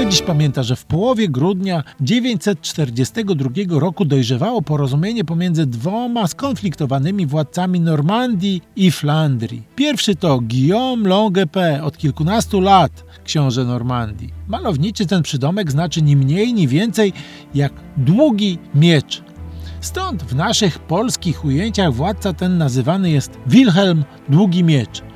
Kto dziś pamięta, że w połowie grudnia 942 roku dojrzewało porozumienie pomiędzy dwoma skonfliktowanymi władcami Normandii i Flandrii. Pierwszy to Guillaume Longuepé, od kilkunastu lat książę Normandii. Malowniczy ten przydomek znaczy ni mniej, ni więcej jak długi miecz. Stąd w naszych polskich ujęciach władca ten nazywany jest Wilhelm Długi Miecz.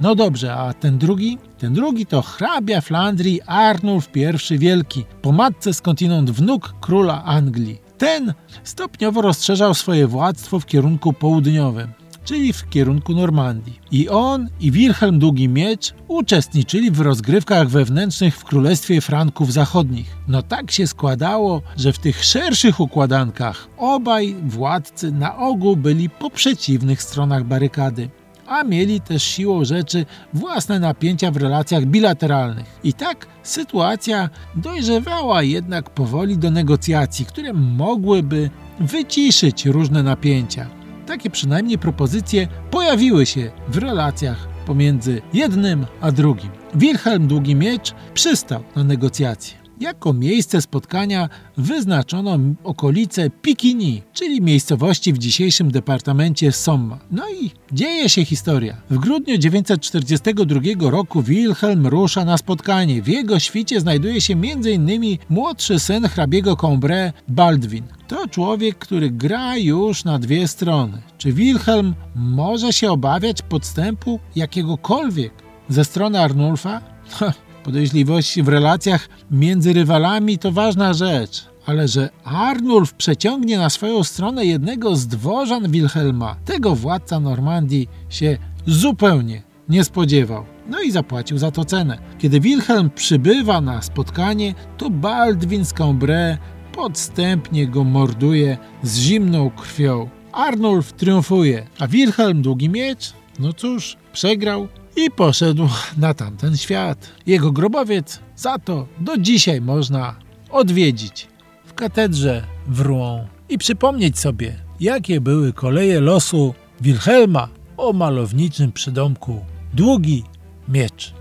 No dobrze, a ten drugi? Ten drugi to hrabia Flandrii Arnulf I Wielki, po matce skądinąd wnuk króla Anglii. Ten stopniowo rozszerzał swoje władztwo w kierunku południowym czyli w kierunku Normandii. I on i Wilhelm Długi Miecz uczestniczyli w rozgrywkach wewnętrznych w Królestwie Franków Zachodnich. No tak się składało, że w tych szerszych układankach obaj władcy na ogół byli po przeciwnych stronach barykady a mieli też siłą rzeczy własne napięcia w relacjach bilateralnych. I tak sytuacja dojrzewała jednak powoli do negocjacji, które mogłyby wyciszyć różne napięcia. Takie przynajmniej propozycje pojawiły się w relacjach pomiędzy jednym a drugim. Wilhelm Długi Miecz przystał na negocjacje. Jako miejsce spotkania wyznaczono okolice Pikini, czyli miejscowości w dzisiejszym departamencie Somma. No i dzieje się historia. W grudniu 942 roku Wilhelm rusza na spotkanie. W jego świcie znajduje się m.in. młodszy syn hrabiego Combray, Baldwin. To człowiek, który gra już na dwie strony. Czy Wilhelm może się obawiać podstępu jakiegokolwiek ze strony Arnulfa? Podejrzliwości w relacjach między rywalami to ważna rzecz, ale że Arnulf przeciągnie na swoją stronę jednego z dworzan Wilhelma, tego władca Normandii się zupełnie nie spodziewał. No i zapłacił za to cenę. Kiedy Wilhelm przybywa na spotkanie, to Baldwin z Cambrai podstępnie go morduje z zimną krwią. Arnulf triumfuje, a Wilhelm Długi Miecz, no cóż, przegrał i poszedł na tamten świat. Jego grobowiec za to do dzisiaj można odwiedzić w katedrze w Rouen i przypomnieć sobie, jakie były koleje losu Wilhelma o malowniczym przydomku Długi Miecz.